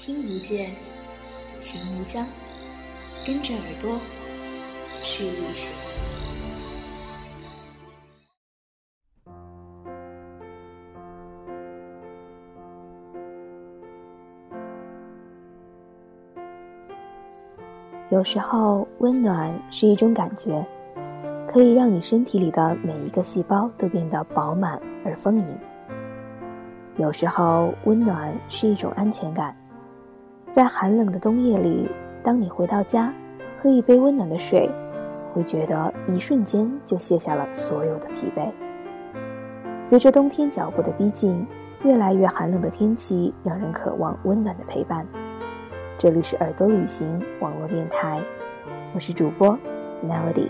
听不见，行无疆，跟着耳朵去旅行。有时候，温暖是一种感觉，可以让你身体里的每一个细胞都变得饱满而丰盈。有时候，温暖是一种安全感，在寒冷的冬夜里，当你回到家，喝一杯温暖的水，会觉得一瞬间就卸下了所有的疲惫。随着冬天脚步的逼近，越来越寒冷的天气让人渴望温暖的陪伴。这里是耳朵旅行网络电台，我是主播 Melody。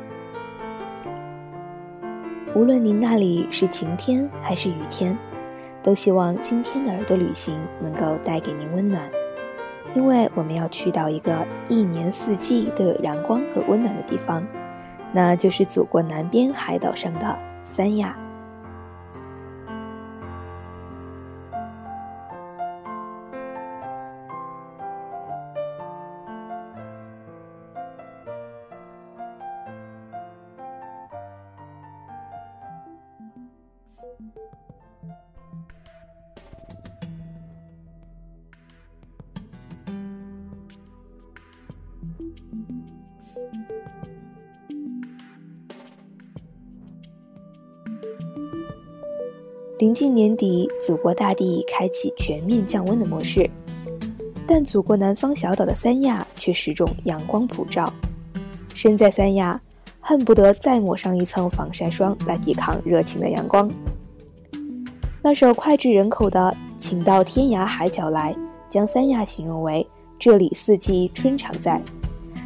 无论您那里是晴天还是雨天，都希望今天的耳朵旅行能够带给您温暖，因为我们要去到一个一年四季都有阳光和温暖的地方，那就是祖国南边海岛上的三亚。临近年底，祖国大地开启全面降温的模式，但祖国南方小岛的三亚却始终阳光普照。身在三亚，恨不得再抹上一层防晒霜来抵抗热情的阳光。那首脍炙人口的《请到天涯海角来》，将三亚形容为这里四季春常在，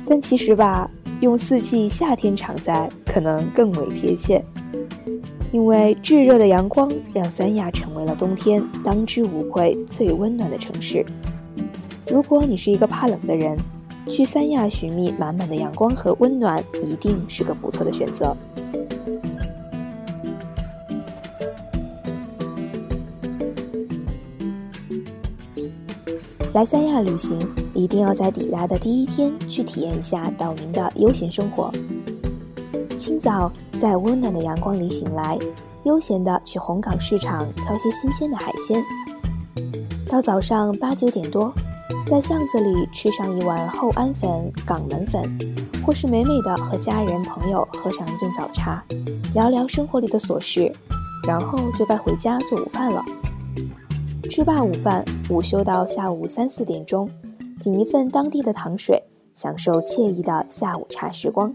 但其实吧，用四季夏天常在可能更为贴切。因为炙热的阳光让三亚成为了冬天当之无愧最温暖的城市。如果你是一个怕冷的人，去三亚寻觅满满的阳光和温暖，一定是个不错的选择。来三亚旅行，一定要在抵达的第一天去体验一下岛民的悠闲生活。清早。在温暖的阳光里醒来，悠闲地去红港市场挑些新鲜的海鲜。到早上八九点多，在巷子里吃上一碗厚安粉、港门粉，或是美美的和家人朋友喝上一顿早茶，聊聊生活里的琐事，然后就该回家做午饭了。吃罢午饭，午休到下午三四点钟，品一份当地的糖水，享受惬意的下午茶时光。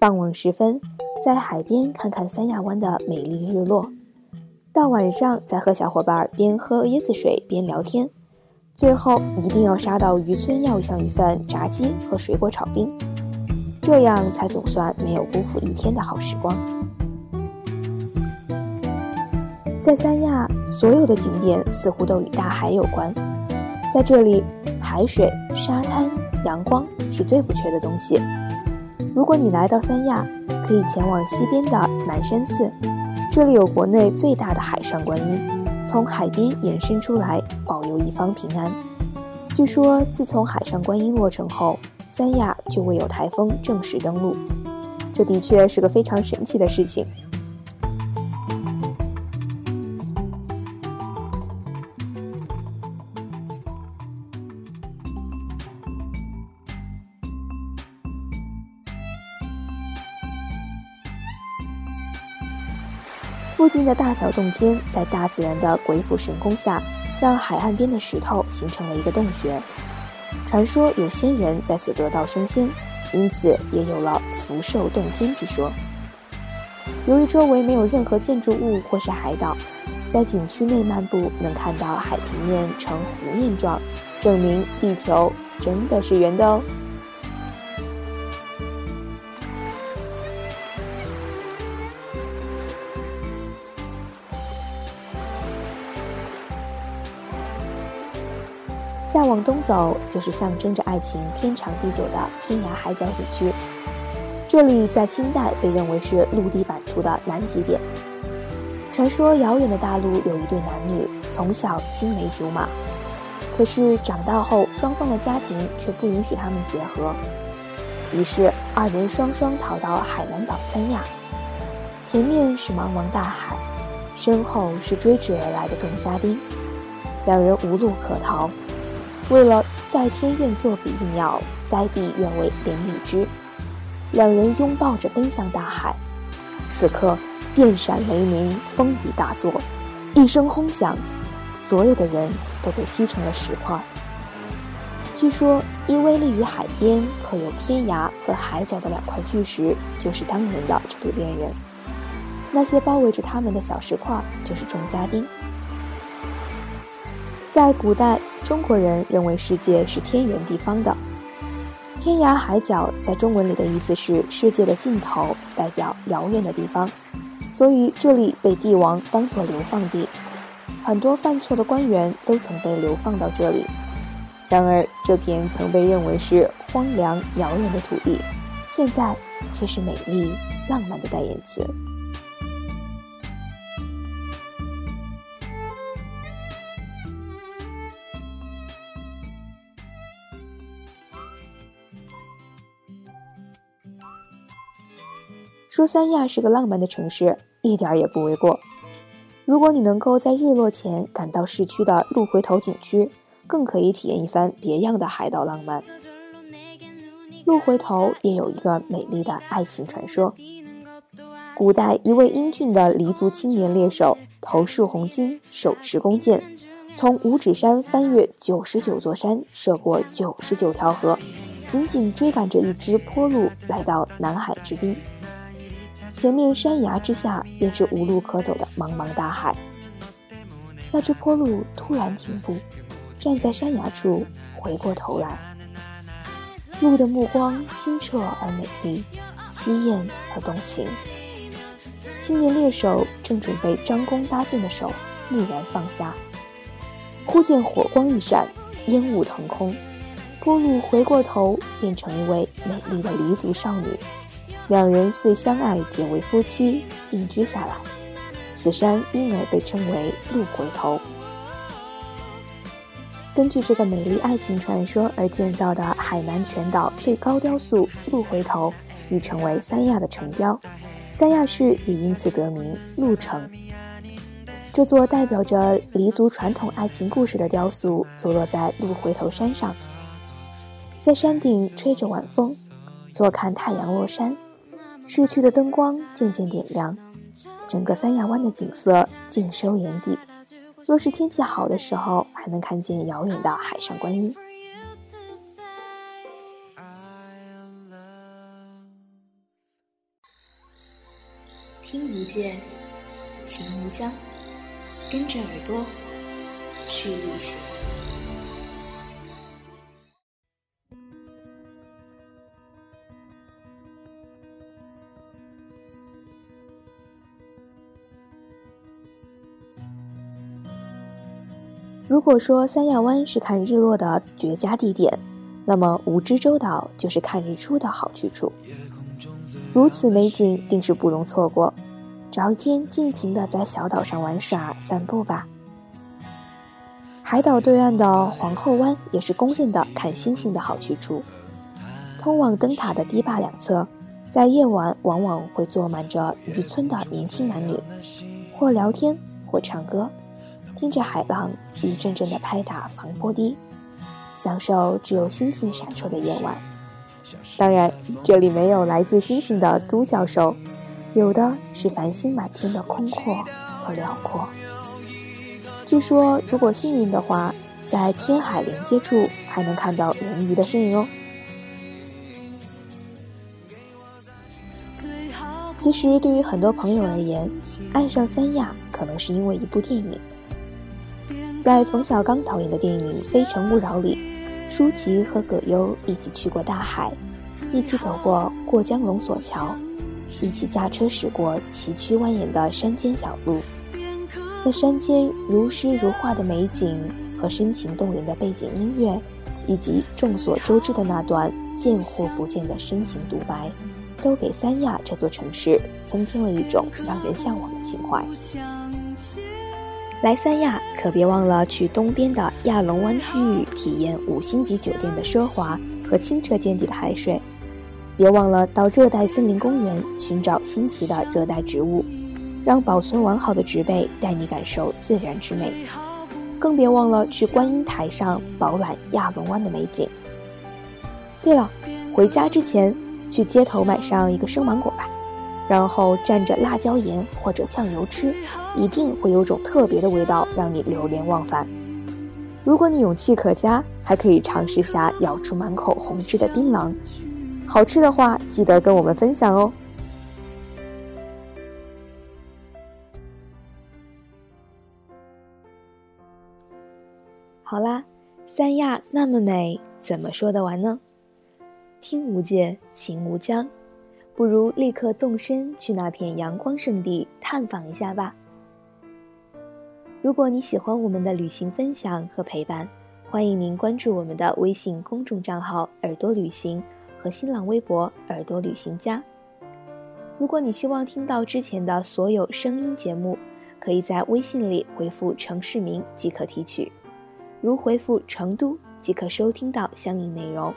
傍晚时分，在海边看看三亚湾的美丽日落；到晚上，再和小伙伴边喝椰子水边聊天。最后，一定要杀到渔村要上一份炸鸡和水果炒冰，这样才总算没有辜负一天的好时光。在三亚，所有的景点似乎都与大海有关，在这里，海水、沙滩、阳光是最不缺的东西。如果你来到三亚，可以前往西边的南山寺，这里有国内最大的海上观音，从海边延伸出来，保佑一方平安。据说自从海上观音落成后，三亚就未有台风正式登陆，这的确是个非常神奇的事情。附近的大小洞天，在大自然的鬼斧神工下，让海岸边的石头形成了一个洞穴。传说有仙人在此得道升仙，因此也有了福寿洞天之说。由于周围没有任何建筑物或是海岛，在景区内漫步能看到海平面呈弧面状，证明地球真的是圆的哦。再往东走，就是象征着爱情天长地久的天涯海角景区。这里在清代被认为是陆地版图的南极点。传说遥远的大陆有一对男女，从小青梅竹马，可是长大后，双方的家庭却不允许他们结合，于是二人双双逃到海南岛三亚。前面是茫茫大海，身后是追至而来的众家丁，两人无路可逃。为了在天愿作比翼鸟，在地愿为连理枝，两人拥抱着奔向大海。此刻电闪雷鸣，风雨大作，一声轰响，所有的人。都被劈成了石块。据说，因为立于海边、刻有天涯和海角的两块巨石，就是当年的这对恋人。那些包围着他们的小石块，就是众家丁。在古代，中国人认为世界是天圆地方的，天涯海角在中文里的意思是世界的尽头，代表遥远的地方，所以这里被帝王当作流放地。很多犯错的官员都曾被流放到这里，然而这片曾被认为是荒凉遥远的土地，现在却是美丽浪漫的代言词。说三亚是个浪漫的城市，一点也不为过。如果你能够在日落前赶到市区的鹿回头景区，更可以体验一番别样的海岛浪漫。鹿回头也有一个美丽的爱情传说。古代一位英俊的黎族青年猎手，头束红巾，手持弓箭，从五指山翻越九十九座山，涉过九十九条河，紧紧追赶着一只坡鹿，来到南海之滨。前面山崖之下，便是无路可走的茫茫大海。那只坡鹿突然停步，站在山崖处，回过头来。鹿的目光清澈而美丽，凄艳而动情。青年猎手正准备张弓搭箭的手，蓦然放下。忽见火光一闪，烟雾腾空，坡鹿回过头，变成一位美丽的黎族少女。两人遂相爱，结为夫妻，定居下来。此山因而被称为鹿回头。根据这个美丽爱情传说而建造的海南全岛最高雕塑鹿回头，已成为三亚的城雕，三亚市也因此得名鹿城。这座代表着黎族传统爱情故事的雕塑，坐落在鹿回头山上，在山顶吹着晚风，坐看太阳落山。市区的灯光渐渐点亮，整个三亚湾的景色尽收眼底。若是天气好的时候，还能看见遥远的海上观音。听不见，行无疆，跟着耳朵去旅行。如果说三亚湾是看日落的绝佳地点，那么蜈支洲岛就是看日出的好去处。如此美景，定是不容错过。找一天尽情的在小岛上玩耍散步吧。海岛对岸的皇后湾也是公认的看星星的好去处。通往灯塔的堤坝两侧，在夜晚往往会坐满着渔村的年轻男女，或聊天，或唱歌。听着海浪一阵阵的拍打防波堤，享受只有星星闪烁的夜晚。当然，这里没有来自星星的都教授，有的是繁星满天的空阔和辽阔。据说，如果幸运的话，在天海连接处还能看到人鱼的身影哦。其实，对于很多朋友而言，爱上三亚可能是因为一部电影。在冯小刚导演的电影《非诚勿扰》里，舒淇和葛优一起去过大海，一起走过过江龙索桥，一起驾车驶过崎岖蜿蜒的山间小路。那山间如诗如画的美景和深情动人的背景音乐，以及众所周知的那段见或不见的深情独白，都给三亚这座城市增添了一种让人向往的情怀。来三亚可别忘了去东边的亚龙湾区域体验五星级酒店的奢华和清澈见底的海水，别忘了到热带森林公园寻找新奇的热带植物，让保存完好的植被带你感受自然之美，更别忘了去观音台上饱览亚龙湾的美景。对了，回家之前去街头买上一个生芒果吧。然后蘸着辣椒盐或者酱油吃，一定会有种特别的味道，让你流连忘返。如果你勇气可嘉，还可以尝试下咬出满口红汁的槟榔。好吃的话，记得跟我们分享哦。好啦，三亚那么美，怎么说得完呢？听无界，行无疆。不如立刻动身去那片阳光圣地探访一下吧。如果你喜欢我们的旅行分享和陪伴，欢迎您关注我们的微信公众账号“耳朵旅行”和新浪微博“耳朵旅行家”。如果你希望听到之前的所有声音节目，可以在微信里回复城市名即可提取，如回复成都即可收听到相应内容。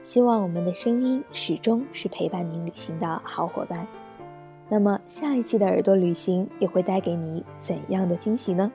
希望我们的声音始终是陪伴您旅行的好伙伴。那么，下一期的耳朵旅行又会带给你怎样的惊喜呢？